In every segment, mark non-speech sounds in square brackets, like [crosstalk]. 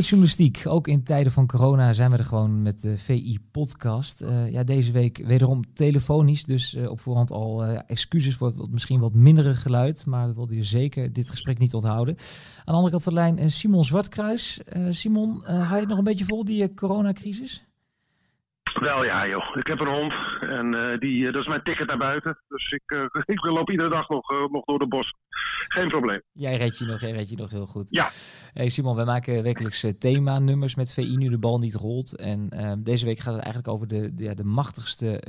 Voetbaljournalistiek. Ook in tijden van corona zijn we er gewoon met de VI-podcast. Uh, ja, deze week wederom telefonisch. Dus uh, op voorhand al uh, excuses voor het misschien wat mindere geluid. Maar we wilden je zeker dit gesprek niet onthouden. Aan de andere kant van de lijn Simon Zwartkruis. Simon, haal je het nog een beetje vol, die coronacrisis? Wel ja, joh. Ik heb een hond en uh, die, uh, dat is mijn ticket naar buiten. Dus ik, uh, [laughs] ik loop iedere dag nog, nog door de bos. Geen probleem. Jij redt je nog, jij redt je nog heel goed. Ja. Hey Simon, wij maken wekelijks thema-nummers met VI nu de bal niet rolt. En deze week gaat het eigenlijk over de, de, ja, de machtigste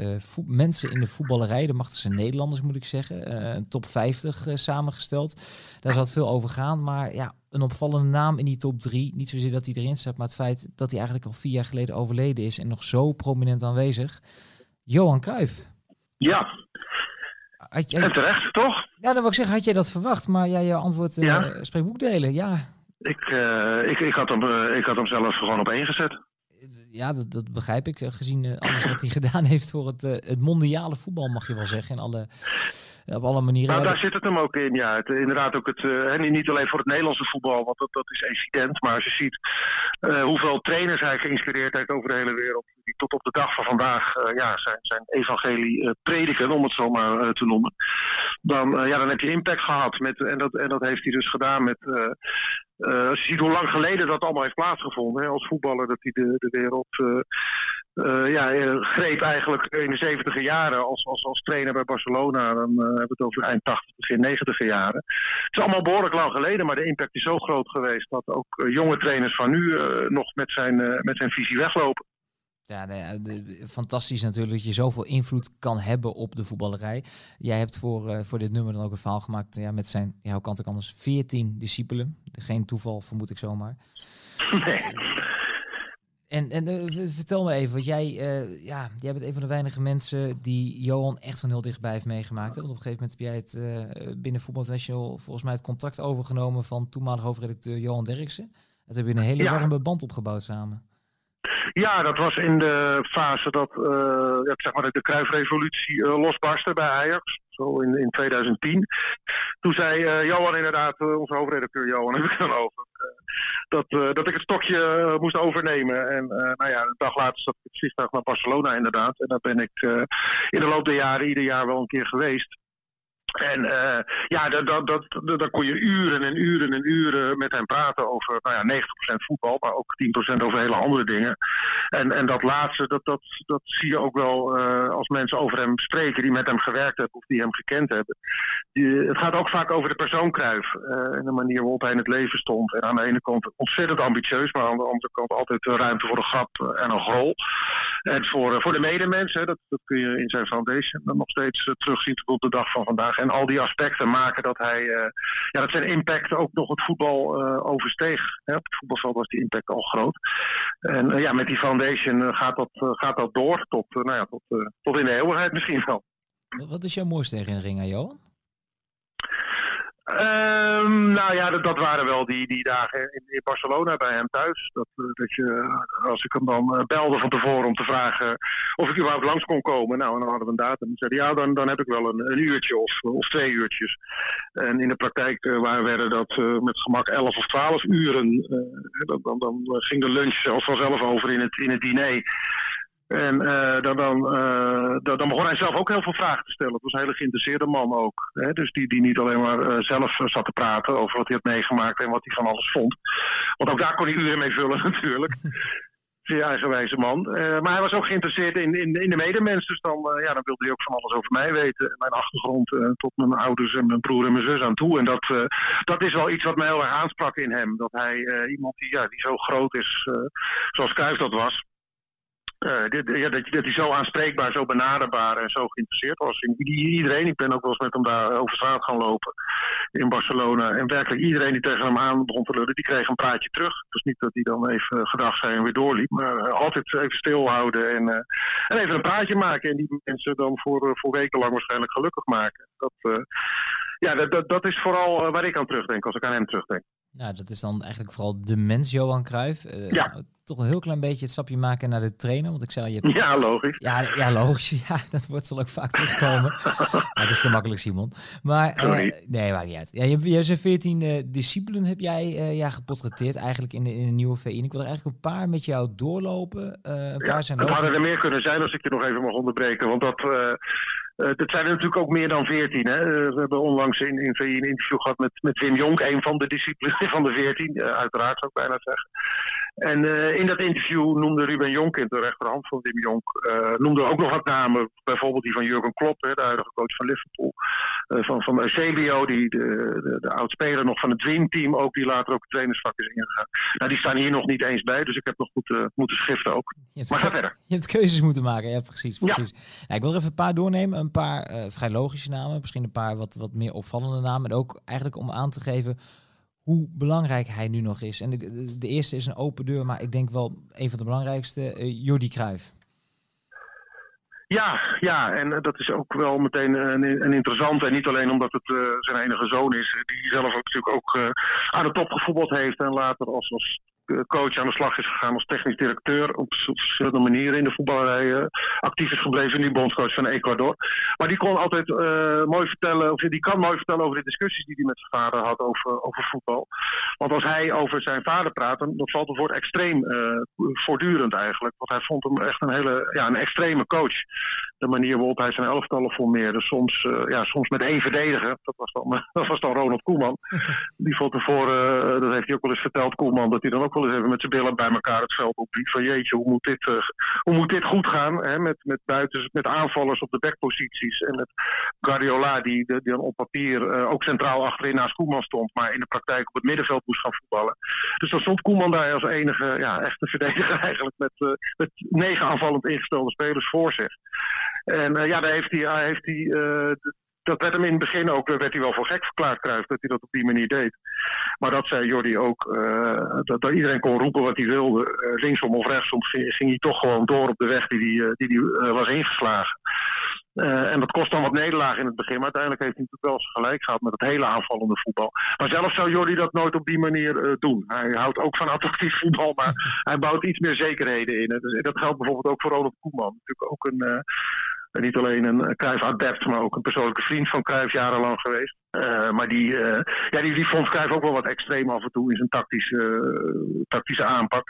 mensen in de voetballerij. De machtigste Nederlanders moet ik zeggen. een top 50 samengesteld. Daar zal het veel over gaan. Maar ja, een opvallende naam in die top drie. Niet zozeer dat hij erin staat, maar het feit dat hij eigenlijk al vier jaar geleden overleden is en nog zo prominent aanwezig. Johan Cruijff. Ja. Had En terecht, toch? Ja, dan wil ik zeggen, had jij dat verwacht? Maar ja, jouw antwoord uh, ja. spreekt boekdelen, ja. Ik, uh, ik, ik, had hem, uh, ik had hem zelf gewoon op één gezet. Ja, dat, dat begrijp ik. Gezien alles wat hij [laughs] gedaan heeft voor het, het mondiale voetbal, mag je wel zeggen. En alle op alle manieren. Nou, daar zit het hem ook in. Ja, het, inderdaad ook het, uh, niet alleen voor het Nederlandse voetbal, want dat, dat is evident. Maar als je ziet uh, hoeveel trainers hij geïnspireerd heeft over de hele wereld, die tot op de dag van vandaag uh, ja, zijn, zijn evangelie prediken, om het zo maar te noemen. Dan, ja, dan heb je impact gehad. Met, en, dat, en dat heeft hij dus gedaan met als je ziet hoe lang geleden dat allemaal heeft plaatsgevonden, hè, als voetballer, dat hij de, de wereld ja, greep eigenlijk in de 70 jaren als, als, als trainer bij Barcelona. Dan hebben we het over eind 80, begin 90 jaren. Het is allemaal behoorlijk lang geleden, maar de impact is zo groot geweest dat ook jonge trainers van nu nog met zijn, met zijn visie weglopen. Ja, de, fantastisch natuurlijk dat je zoveel invloed kan hebben op de voetballerij. Jij hebt voor, uh, voor dit nummer dan ook een verhaal gemaakt ja, met zijn, ja, hoe kan het anders, 14 discipelen. Geen toeval, vermoed ik zomaar. Nee. En, en uh, vertel me even, want jij, uh, ja, jij bent een van de weinige mensen die Johan echt van heel dichtbij heeft meegemaakt. Hè? Want op een gegeven moment heb jij het binnen Voetbal International volgens mij het contract overgenomen van toenmalig hoofdredacteur Johan Derksen. Dat heb je een hele ja. warme band opgebouwd samen. Ja, dat was in de fase dat uh, zeg maar de Kruifrevolutie uh, losbarstte bij Ajax. Zo in, in 2010. Toen zei uh, Johan inderdaad, onze hoofdredacteur Johan, [laughs] heb ik dan over. dat, dat ik het stokje moest overnemen. En nou ja, een dag later zat ik het vliegtuig naar Barcelona inderdaad. En daar ben ik in de loop der jaren ieder jaar wel een keer geweest. En uh, ja, dat, dat, dat, dan kon je uren en uren en uren met hem praten over nou ja, 90% voetbal, maar ook 10% over hele andere dingen. En, en dat laatste, dat, dat, dat zie je ook wel uh, als mensen over hem spreken die met hem gewerkt hebben of die hem gekend hebben. Die, het gaat ook vaak over de persoon Cruijff uh, en de manier waarop hij in het leven stond. En aan de ene kant ontzettend ambitieus, maar aan de andere kant altijd ruimte voor een grap en een grol. En voor, voor de medemensen, dat, dat kun je in zijn foundation nog steeds terugzien tot op de dag van vandaag en al die aspecten maken dat hij, uh, ja, dat zijn impact ook nog het voetbal uh, oversteeg. Hè? Op het voetbalveld was die impact al groot. En uh, ja, met die foundation gaat, dat, gaat dat door tot, nou ja, tot, tot in de eeuwigheid misschien wel. Wat is jouw mooiste herinnering aan Johan? Um, nou ja, dat, dat, waren wel die, die dagen in, in, Barcelona bij hem thuis. Dat, eh, dat je, als ik hem dan uh, belde van tevoren om te vragen of ik überhaupt langs kon komen. Nou, en dan hadden we een datum. Zei ja, dan, dan heb ik wel een, uurtje of, of twee uurtjes. En in de praktijk uh, waar werden dat met gemak 11 of 12 uren. dan, dan, dan, ging de lunch zelfs vanzelf over in het, in het diner. En uh, dan, uh, dan, begon hij zelf ook heel veel vragen te stellen. Het was een hele geïnteresseerde man ook. Hè? Dus die, die niet alleen maar uh, zelf zat te praten over wat hij had meegemaakt en wat hij van alles vond. Want ook daar kon hij uren mee vullen [laughs] natuurlijk. Zeer eigenwijze man. maar hij was ook geïnteresseerd in, in, in de medemens. Dus dan, ja, dan wilde hij ook van alles over mij weten. Mijn achtergrond tot mijn ouders en mijn broer en mijn zus aan toe. En dat, dat is wel iets wat mij heel erg aansprak in hem. Dat hij iemand die, ja, die zo groot is zoals Kruijf dat was uh, dit, ja, dat, dat hij zo aanspreekbaar, zo benaderbaar en zo geïnteresseerd was in iedereen. Ik ben ook wel eens met hem daar over straat gaan lopen in Barcelona. En werkelijk iedereen die tegen hem aan begon te lullen, die kreeg een praatje terug. Was niet dat hij dan even gedag zei en weer doorliep, maar uh, altijd even stilhouden en, uh, en even een praatje maken. En die mensen dan voor, voor weken lang waarschijnlijk gelukkig maken. Dat, ja, dat, dat, dat, is vooral waar ik aan terugdenk als ik aan hem terugdenk. Ja, dat is dan eigenlijk vooral de mens Johan Cruijff. ja toch een heel klein beetje het stapje maken naar de trainer. Want ik zei, je. Ja, logisch. Ja, ja, logisch. [laughs] Ja, dat wordt zal ook vaak terugkomen. [laughs] het is te makkelijk, Simon. Maar uh, nee, waar niet uit. Ja, je, je zijn 14 uh, discipelen heb jij uh, ja, geportretteerd eigenlijk in de, in de nieuwe VI. Ik wil er eigenlijk een paar met jou doorlopen. een paar ja, zijn het hadden er meer kunnen zijn als ik je nog even mag onderbreken. Want dat, dat zijn er natuurlijk ook meer dan veertien. Uh, we hebben onlangs in, in VI een interview gehad met, met Wim Jonk, een van de disciplinen [laughs] van de veertien. Uh, uiteraard zou ik bijna zeggen. En in dat interview noemde Ruben Jonk, in de rechterhand van Wim Jonk, noemde ook nog wat namen. Bijvoorbeeld die van Jurgen Klopp, hè, de huidige coach van Liverpool. van, van Eusebio, die, de, de, de oudspeler nog van het Dream Team ook, die later ook het trainersvak is ingegaan. Nou, die staan hier nog niet eens bij, dus ik heb nog goed moeten schiften ook. Maar ga verder. Je hebt keuzes moeten maken, ja precies. precies. Ja. Ja, ik wil er even een paar doornemen een paar uh, vrij logische namen, misschien een paar wat, wat meer opvallende namen. En ook eigenlijk om aan te geven hoe belangrijk hij nu nog is. En de, de eerste is een open deur, maar ik denk wel een van de belangrijkste, uh, Jordi Cruijff. Ja, ja, en dat is ook wel meteen een, een interessante. En niet alleen omdat het zijn enige zoon is, die zelf ook natuurlijk ook aan de top gevoetbald heeft en later als, als coach aan de slag is gegaan als technisch directeur. Op verschillende manieren in de voetballerij uh, actief is gebleven. Nu bondscoach van Ecuador. Maar die kon altijd uh, mooi vertellen, of die kan mooi vertellen over de discussies die hij met zijn vader had over, over voetbal. Want als hij over zijn vader praat, dan, valt het woord extreem voortdurend eigenlijk. Want hij vond hem echt een hele ja, een extreme coach. De manier waarop hij zijn elftallen formeerde. Soms, ja, soms met één verdediger. Dat was dan, [laughs] dat was dan Ronald Koeman. [laughs] Die vond tevoren, dat heeft hij ook wel eens verteld, Koeman, dat hij dan ook wel eens even met zijn billen bij elkaar het veld opliep. Van jeetje, hoe moet dit, uh, hoe moet dit goed gaan? Hè? Met, met, buiten, met aanvallers op de backposities. En met Guardiola, die, die dan op papier uh, ook centraal achterin naast Koeman stond. Maar in de praktijk op het middenveld moest gaan voetballen. Dus dan stond Koeman daar als enige ja, echte verdediger [laughs] eigenlijk. Met, uh, met negen aanvallend ingestelde spelers voor zich. En ja, daar heeft hij, hij, heeft hij dat werd hem in het begin ook, werd hij wel voor gek verklaard, Kruijf, dat hij dat op die manier deed. Maar dat zei Jordi ook, uh, dat, dat, iedereen kon roepen wat hij wilde. Uh, linksom of rechtsom ging, ging, hij toch gewoon door op de weg die hij die, die, uh, was ingeslagen. en dat kost dan wat nederlaag in het begin, maar uiteindelijk heeft hij natuurlijk wel gelijk gehad met het hele aanvallende voetbal. Maar zelf zou Jordi dat nooit op die manier doen. Hij houdt ook van attractief voetbal, maar [laughs] hij bouwt iets meer zekerheden in. Dus dat geldt bijvoorbeeld ook voor Ronald Koeman. Natuurlijk ook een en niet alleen een Cruijff-adept, maar ook een persoonlijke vriend van Cruijff jarenlang geweest. Uh, maar die, uh, ja, die, die vond Cruijff ook wel wat extreem af en toe in zijn tactische, tactische aanpak.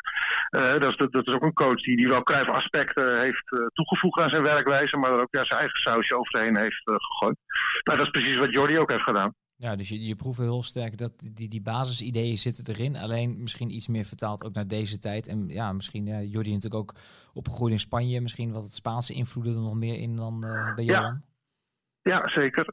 dat, is, dat, dat, is ook een coach die, die wel Cruijff-aspecten heeft toegevoegd aan zijn werkwijze, maar er ook ja, zijn eigen sausje overheen heeft gegooid. Nou, dat is precies wat Jordi ook heeft gedaan. Ja, dus je, je proeft heel sterk dat die, die basisideeën zitten erin. Alleen misschien iets meer vertaald ook naar deze tijd. En ja, misschien ja, Jordi natuurlijk ook opgegroeid in Spanje. Misschien wat het Spaanse invloeden er nog meer in dan uh, bij Johan. Ja. ja, zeker.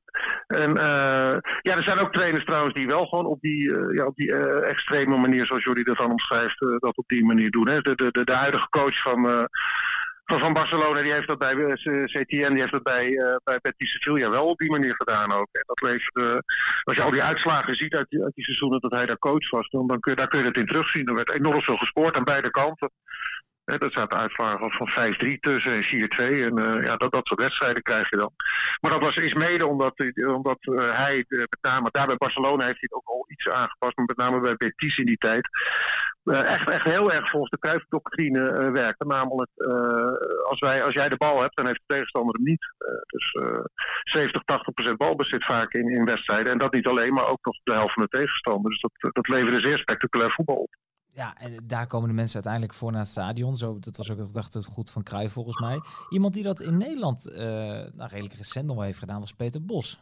En uh, ja, er zijn ook trainers trouwens die wel gewoon op die, uh, ja, op die extreme manier, zoals Jordi dat dan omschrijft, dat op die manier doen. Hè. De, de, de, de huidige coach van van, Barcelona, die heeft dat bij uh, eh, CTN, die heeft dat bij, uh, bij Betis Sevilla wel op die manier gedaan ook. En dat levert, uh, als je al die uitslagen ziet uit die, die seizoenen dat hij daar coach was, dan, kun je, daar kun je het in terugzien. Er werd enorm veel gescoord aan beide kanten. Er zaten uitslagen van 5-3 tussen en 4-2. En uh, ja, dat, dat soort wedstrijden krijg je dan. Maar dat was, is mede omdat, omdat uh, hij, met name daar bij Barcelona heeft hij het ook al iets aangepast. Maar met name bij Betis in die tijd. Uh, echt, echt heel erg volgens de Cruijff-doctrine werkte. Namelijk, als, wij, als jij de bal hebt, dan heeft de tegenstander hem niet. dus 70, 80 procent balbezit vaak in, in wedstrijden. En dat niet alleen, maar ook nog de helft van de tegenstander. Dus dat, dat leverde zeer spectaculair voetbal op. Ja, en daar komen de mensen uiteindelijk voor naar het stadion. Zo, dat was ook het goed van Cruijff volgens mij. Iemand die dat in Nederland uh, redelijk recent nog heeft gedaan was Peter Bos.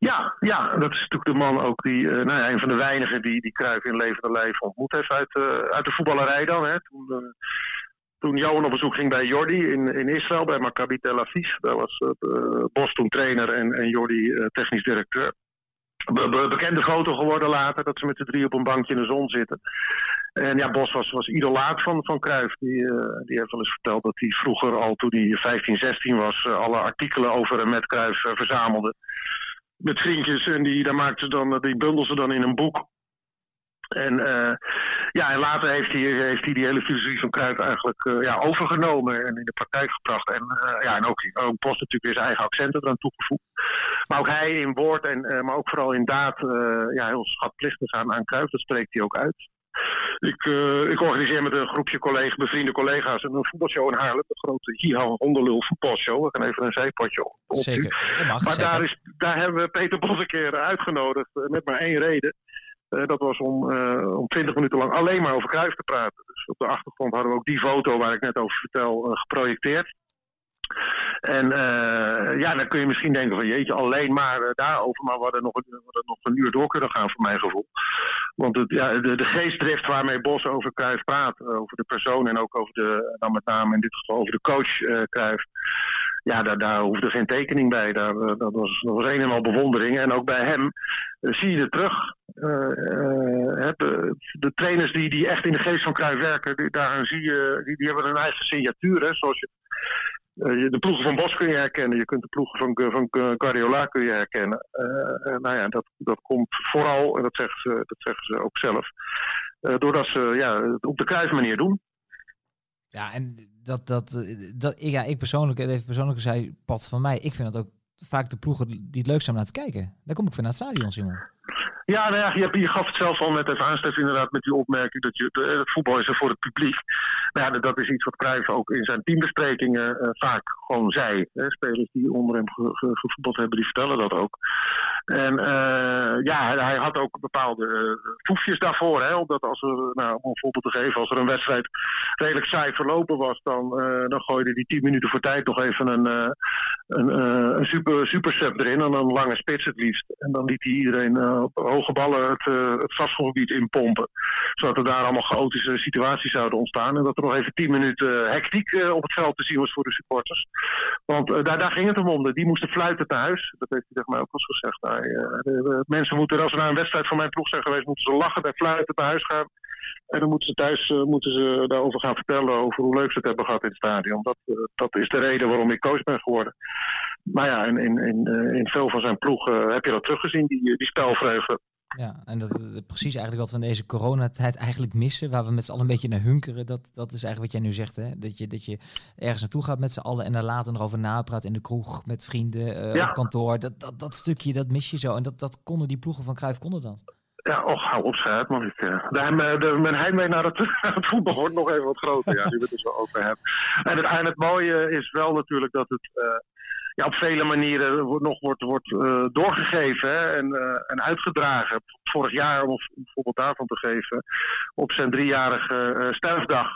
Ja, ja, dat is natuurlijk de man ook die, uh, nou ja, een van de weinigen die, die Cruijff in levende lijf ontmoet heeft uit, uh, uit de voetballerij dan. Hè. Toen, toen Johan op bezoek ging bij Jordi in, in Israël, bij Maccabi Tel Aviv. Daar was Bos toen trainer en, en Jordi technisch directeur be bekende foto geworden later, dat ze met de drie op een bankje in de zon zitten. En ja, Bos was, was idolaat van, van Cruijff. Die, uh, die heeft wel eens verteld dat hij vroeger al, toen hij 15, 16 was, uh, alle artikelen over en met Cruijff uh, verzamelde. Met vriendjes en die, daar maakten ze dan, die bundelden ze dan in een boek. En, uh, ja, en later heeft hij, heeft hij die hele filosofie van Cruijff eigenlijk uh, ja, overgenomen en in de praktijk gebracht. En, uh, ja, en ook, ook Post natuurlijk weer zijn eigen accenten eraan toegevoegd. Maar ook hij in woord, en, maar ook vooral in daad, ja, heel schatplichtig aan, aan Cruijff, dat spreekt hij ook uit. Ik, uh, ik organiseer met een groepje collega, bevriende collega's een voetbalshow in Haarlem. Een grote Jihan Honderlul voetbalshow. We gaan even een zijpotje op. Zeker, mag, Maar zeker. Daar, is, daar hebben we Peter Bos een keer uitgenodigd. met maar één reden. Uh, dat was om, uh, om 20 minuten lang alleen maar over Cruijff te praten. Dus op de achtergrond hadden we ook die foto waar ik net over vertel uh, geprojecteerd. En uh, ja, dan kun je misschien denken van jeetje, alleen maar uh, daarover. Maar we hadden, nog, we hadden nog een uur door kunnen gaan voor mijn gevoel. Want het, ja, de, de geestdrift waarmee Bos over Cruijff praat, over de persoon en ook over de, dan met name in dit geval over de coach uh. Ja, daar, daar hoefde geen tekening bij. Daar, dat, was, dat was een bewondering. En ook bij hem zie je het terug. de, trainers die, die echt in de geest van Cruijff werken, die, daar zie je, die, die hebben een eigen signatuur. Hè, zoals je de ploegen van Bos kun je herkennen. Je kunt de ploegen van, van Guardiola kun je herkennen. Nou ja, dat, dat komt vooral, en dat zeggen ze, dat zeggen ze ook zelf, doordat ze ja, het op de kruismanier doen. Ja, en dat, dat, dat, ja, ik persoonlijk, even persoonlijk zei pad van mij, ik vind dat ook vaak de ploegen die het leuk zijn om naar te kijken. Daar kom ik van naar het. Ja, nou ja je, je, gaf het zelf al net even aan, Stef, inderdaad, met die opmerking dat je, het voetbal is er voor het publiek. Nou ja, dat is iets wat Cruijff ook in zijn teambesprekingen uh, vaak gewoon zei. Hè. Spelers die onder hem ge, ge, gevoetbald hebben, die vertellen dat ook. En uh, ja, hij, had ook bepaalde uh, proefjes daarvoor. Hè, omdat als er, nou, om een voorbeeld te geven, als er een wedstrijd redelijk saai verlopen was, dan, dan gooide hij tien minuten voor tijd nog even een, een, super sub erin. En een lange spits het liefst. En dan liet hij iedereen op hoge ballen het, uh, het inpompen. Zodat er daar allemaal chaotische situaties zouden ontstaan. En dat er nog even tien minuten hectiek uh, op het veld te zien was voor de supporters. Want daar, daar ging het hem om. Die moesten fluiten naar huis. Dat heeft hij tegen mij ook eens gezegd. Nou, mensen moeten, als ze naar een wedstrijd van mijn ploeg zijn geweest, moeten ze lachen en fluiten naar huis gaan. En dan moeten ze thuis moeten ze daarover gaan vertellen over hoe leuk ze het hebben gehad in het stadion. Dat, dat is de reden waarom ik coach ben geworden. Maar ja, in, in, in, in veel van zijn ploegen heb je dat teruggezien, die, die spelvreugde. Ja, en dat, dat, precies eigenlijk wat we in deze coronatijd eigenlijk missen, waar we met z'n allen een beetje naar hunkeren, dat, dat is eigenlijk wat jij nu zegt, hè? Dat, je, dat je ergens naartoe gaat met z'n allen en daar later nog over napraat in de kroeg, met vrienden, uh, ja. op kantoor. Dat, dat, dat stukje, dat mis je zo. En dat, dat konden die ploegen van Cruijff, konden dat. Ja, och, hou op schuit, mag ik. Uh, de, de, mijn heimwee [laughs] naar het, voetbal wordt nog even wat groter, ja, die we het dus wel over hebben. En het, en het mooie is wel natuurlijk dat het... Uh, ja, op vele manieren nog wordt, wordt doorgegeven en, en uitgedragen. Vorig jaar, om een voorbeeld daarvan te geven, op zijn driejarige sterfdag,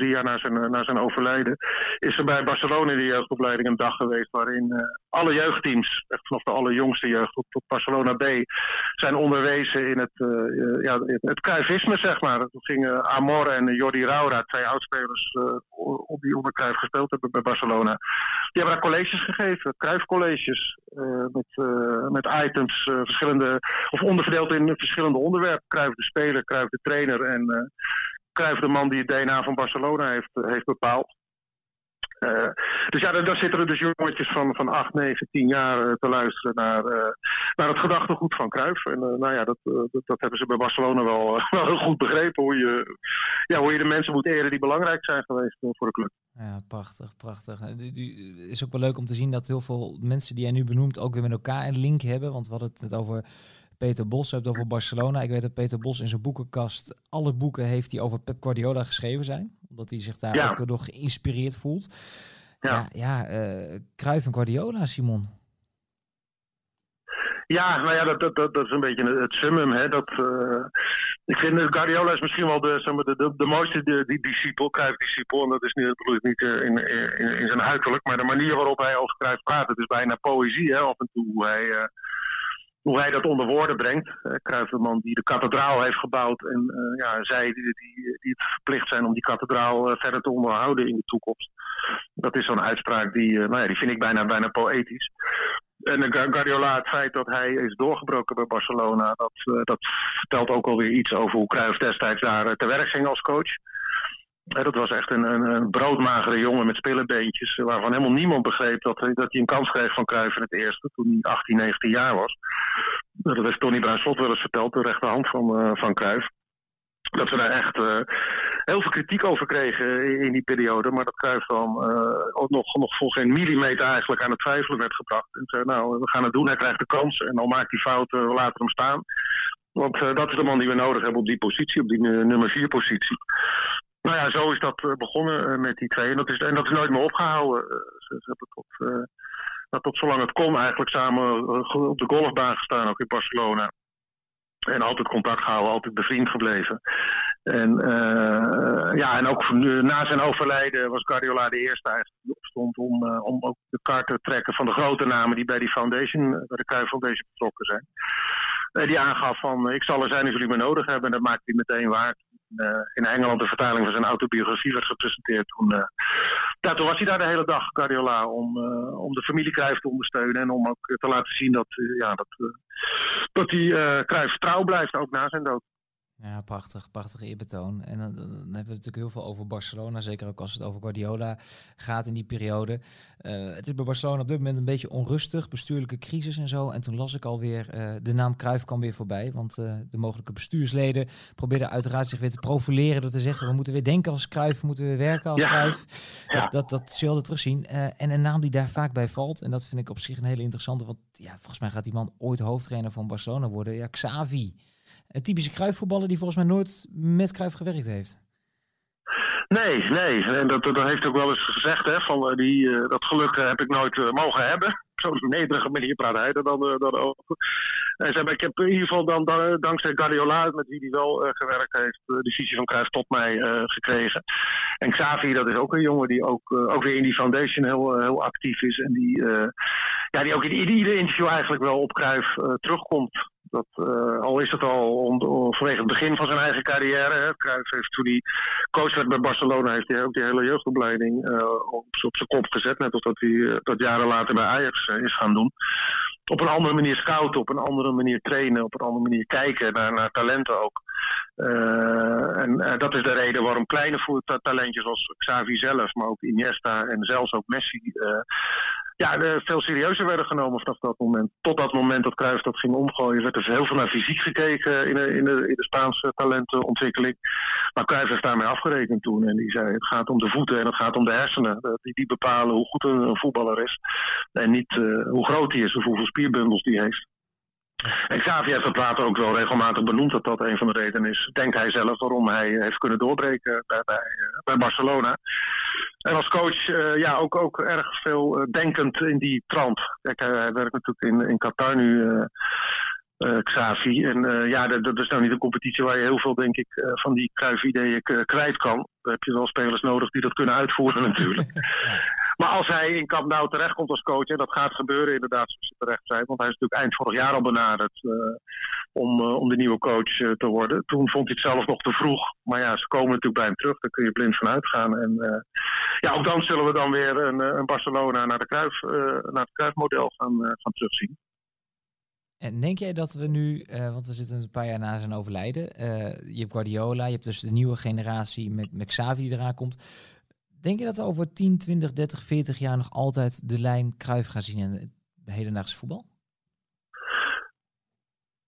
drie jaar na zijn, na zijn overlijden, is er bij Barcelona in de jeugdopleiding een dag geweest waarin alle jeugdteams, echt vanaf de allerjongste jeugd tot, Barcelona B, zijn onderwezen in het, ja, het Cruyffisme, zeg maar. Toen gingen Amor en Jordi Raura, twee oudspelers op die onder gespeeld hebben bij Barcelona, die hebben daar colleges gegeven, Cruijff-colleges, uh, met, uh, met items, uh, verschillende, of onderverdeeld in verschillende onderwerpen. Cruijff de speler, Cruijff de trainer en uh, Cruijff de man die het DNA van Barcelona heeft, heeft bepaald. Uh, dus ja, daar zitten er dus jongetjes van, van 8, 9, 10 jaar uh, te luisteren naar, naar het gedachtegoed van Cruijff. En nou ja, dat, dat, dat, hebben ze bij Barcelona wel, [laughs] wel heel goed begrepen. Hoe je, ja, hoe je de mensen moet eren die belangrijk zijn geweest voor de club. Ja, prachtig, prachtig. Het is ook wel leuk om te zien dat heel veel mensen die jij nu benoemt ook weer met elkaar een link hebben. Want we hadden het over Peter Bos, het over Barcelona. Ik weet dat Peter Bos in zijn boekenkast alle boeken heeft die over Pep Guardiola geschreven zijn. Omdat hij zich daar ja. ook door geïnspireerd voelt. Ja, ja, ja uh, en Guardiola, Simon. Ja, nou ja, dat, dat, dat, dat is een beetje het summum. Hè? Dat, uh, ik vind Guardiola is misschien wel de, zeg maar, de, de, de mooiste die, die discipel, Cruijff-discipel. En dat is niet, bedoel ik niet in, in, in, zijn uiterlijk, maar de manier waarop hij over Cruijff praat. Het is bijna poëzie, hè, af en toe. Hoe hij, hoe hij dat onder woorden brengt. Cruijff, de man die de kathedraal heeft gebouwd. En uh, ja, zij die, die, die het verplicht zijn om die kathedraal verder te onderhouden in de toekomst. Dat is zo'n uitspraak die, nou ja, die vind ik bijna, bijna poëtisch. En Guardiola, het feit dat hij is doorgebroken bij Barcelona, dat, uh, dat vertelt ook alweer iets over hoe Cruijff destijds daar uh, te werk ging als coach. Uh, dat was echt een, een, broodmagere jongen met spillebeentjes, waarvan helemaal niemand begreep dat, hij, dat hij een kans kreeg van Cruijff in het eerste, toen hij 18, 19 jaar was. Dat heeft Tony Bruinslot wel eens verteld, de rechterhand van, van Cruijff dat we daar echt uh, heel veel kritiek over kregen in die periode. Maar dat Cruijff dan uh, ook nog, nog voor geen millimeter eigenlijk aan het twijfelen werd gebracht. En zei, nou, we gaan het doen, hij krijgt de kans. En dan maakt hij fouten, we laten hem staan. Want dat is de man die we nodig hebben op die positie, op die nummer 4 positie. Nou ja, zo is dat begonnen met die twee. En dat is, en dat is nooit meer opgehouden. ze, ze hebben tot, tot zolang het kon eigenlijk samen op de golfbaan gestaan, ook in Barcelona. En altijd contact gehouden, altijd bevriend gebleven. En, ja, en ook na zijn overlijden was Guardiola de eerste eigenlijk die opstond om, om ook de kaart te trekken van de grote namen die bij die foundation, bij de Cruijff Foundation betrokken zijn. Uh, die aangaf van ik zal er zijn als jullie me nodig hebben. En dat maakt hij meteen waar. Uh, in Engeland de vertaling van zijn autobiografie werd gepresenteerd. Toen, toen was hij daar de hele dag, Guardiola, om, uh, om de familie Cruijff te ondersteunen. En om ook te laten zien dat, ja, dat, dat hij Cruijff trouw blijft, ook na zijn dood. Ja, prachtig, prachtig eerbetoon. En dan, dan, hebben we natuurlijk heel veel over Barcelona, zeker ook als het over Guardiola gaat in die periode. Uh, het is bij Barcelona op dit moment een beetje onrustig, bestuurlijke crisis en zo. En toen las ik alweer, uh, de naam Cruijff kwam weer voorbij, want uh, de mogelijke bestuursleden probeerden uiteraard zich weer te profileren door te zeggen, we moeten weer denken als Cruijff, we moeten weer werken als ja. Cruijff. Ja. Dat, dat, dat zul je terugzien. en een naam die daar vaak bij valt, en dat vind ik op zich een hele interessante, want ja, volgens mij gaat die man ooit hoofdtrainer van Barcelona worden. Ja, Xavi. Een typische kruifvoetballer die volgens mij nooit met Kruif gewerkt heeft. Nee, nee. En dat, dat heeft ook wel eens gezegd, hè, van die, uh, dat geluk heb ik nooit mogen hebben. Zo'n nederige manier praat hij er dan, dan over. En zei, ik heb in ieder geval dan, dan dankzij Guardiola, met wie hij wel gewerkt heeft, de visie van Cruijff tot mij gekregen. En Xavi, dat is ook een jongen die ook, ook weer in die foundation heel, heel actief is. En die, ja, die ook in ieder interview eigenlijk wel op Cruijff terugkomt. Dat, uh, al is het al om, om, vanwege het begin van zijn eigen carrière. Hè. Heeft toen hij coach werd bij Barcelona, heeft hij ook die hele jeugdopleiding uh, op, op zijn kop gezet. Net als dat hij uh, dat jaren later bij Ajax is gaan doen. Op een andere manier scouten, op een andere manier trainen, op een andere manier kijken naar, naar talenten ook. En dat is de reden waarom kleine talentjes als Xavi zelf, maar ook Iniesta en zelfs ook Messi ja, veel serieuzer werden genomen vanaf dat moment. Tot dat moment dat Cruijff dat ging omgooien, werd er heel veel naar fysiek gekeken in de, in de, in de Spaanse talentenontwikkeling. Maar Cruijff heeft daarmee afgerekend toen. En die zei, het gaat om de voeten en het gaat om de hersenen. Die, die bepalen hoe goed een, voetballer is. En niet hoe groot hij is of hoeveel spierbundels die heeft. En Xavi heeft het later ook wel regelmatig benoemd dat dat een van de redenen is, denkt hij zelf, waarom hij heeft kunnen doorbreken bij, bij, bij Barcelona. En als coach uh, ja, ook, ook erg veel denkend in die trant. Kijk, hij, werkt natuurlijk in, in Qatar nu, uh, Xavi. En ja, dat, dat, is nou niet een competitie waar je heel veel, denk ik, van die Cruijff-ideeën kwijt kan. Daar heb je wel spelers nodig die dat kunnen uitvoeren [laughs] natuurlijk. Maar als hij in Camp Nou terechtkomt als coach, en dat gaat gebeuren inderdaad zoals ze terecht zijn, want hij is natuurlijk eind vorig jaar al benaderd uh, om, uh, om de nieuwe coach uh, te worden. Toen vond hij het zelf nog te vroeg, maar ja, ze komen natuurlijk bij hem terug, daar kun je blind van uitgaan. En ja, ook dan zullen we dan weer een, een Barcelona naar, de Cruijff, naar het Cruijff-model gaan, gaan terugzien. En denk jij dat we nu, want we zitten een paar jaar na zijn overlijden, je hebt Guardiola, je hebt dus de nieuwe generatie met, met Xavi die eraan komt. Denk je dat we over 10, 20, 30, 40 jaar nog altijd de lijn Kruif gaan zien in het hedendaagse voetbal?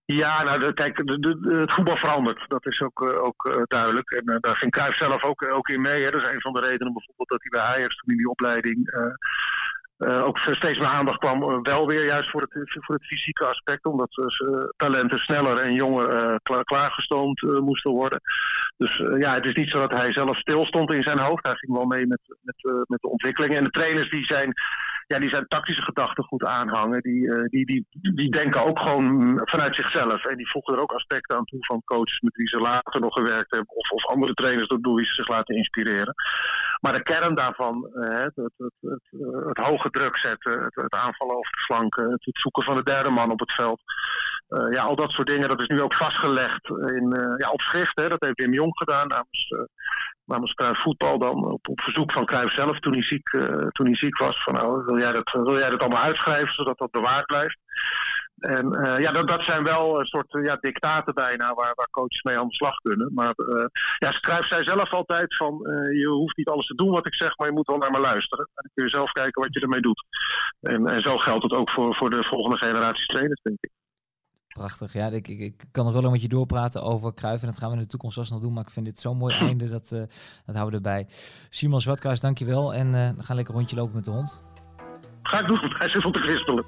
Ja, nou, de, kijk, de, het voetbal verandert. Dat is ook, uh, ook uh, duidelijk. En uh, daar ging Cruijff zelf ook, ook in mee. Hè. Dat is een van de redenen bijvoorbeeld dat hij bij Ajax toen in die opleiding uh, ook steeds meer aandacht kwam uh, wel weer juist voor het, voor het fysieke aspect. Omdat uh, talenten sneller en jonger klaar, klaargestoomd moesten worden. Dus ja, het is niet zo dat hij zelf stil stond in zijn hoofd. Hij ging wel mee met, met, met de ontwikkelingen. En de trainers die zijn ja, die zijn tactische gedachten goed aanhangen. Die, die, die, die denken ook gewoon vanuit zichzelf. En die voegen er ook aspecten aan toe van coaches met wie ze later nog gewerkt hebben. Of, of andere trainers door wie ze zich laten inspireren. Maar de kern daarvan, het, het, het, het, het druk zetten, het, het aanvallen over de flanken, het, zoeken van de derde man op het veld. Uh, ja, al dat soort dingen, dat is nu ook vastgelegd in, uh, ja, op schrift. Hè. Dat heeft Wim Jong gedaan namens, uh, namens Cruijff Voetbal dan, op, op verzoek van Cruijff zelf toen hij ziek, toen hij ziek was. Van, nou, wil, jij dat, wil jij dat allemaal uitschrijven, zodat dat bewaard blijft? En uh, ja, dat, dat zijn wel een soort ja, dictaten bijna waar, waar coaches mee aan de slag kunnen. Maar uh, ja, schrijft zij zelf altijd van uh, je hoeft niet alles te doen wat ik zeg, maar je moet wel naar me luisteren. En dan kun je zelf kijken wat je ermee doet. En, en zo geldt het ook voor, voor de volgende generatie trainers, denk ik. Prachtig. Ja, ik, ik, ik kan nog wel met je doorpraten over Kruif. En dat gaan we in de toekomst vast nog doen. Maar ik vind dit zo'n mooi [laughs] einde. Dat, uh, dat houden we erbij. Simon Zwartkruis, dankjewel. En uh, we gaan lekker rondje lopen met de hond. Ga ik doen. [laughs] Hij zit op te kwispelen.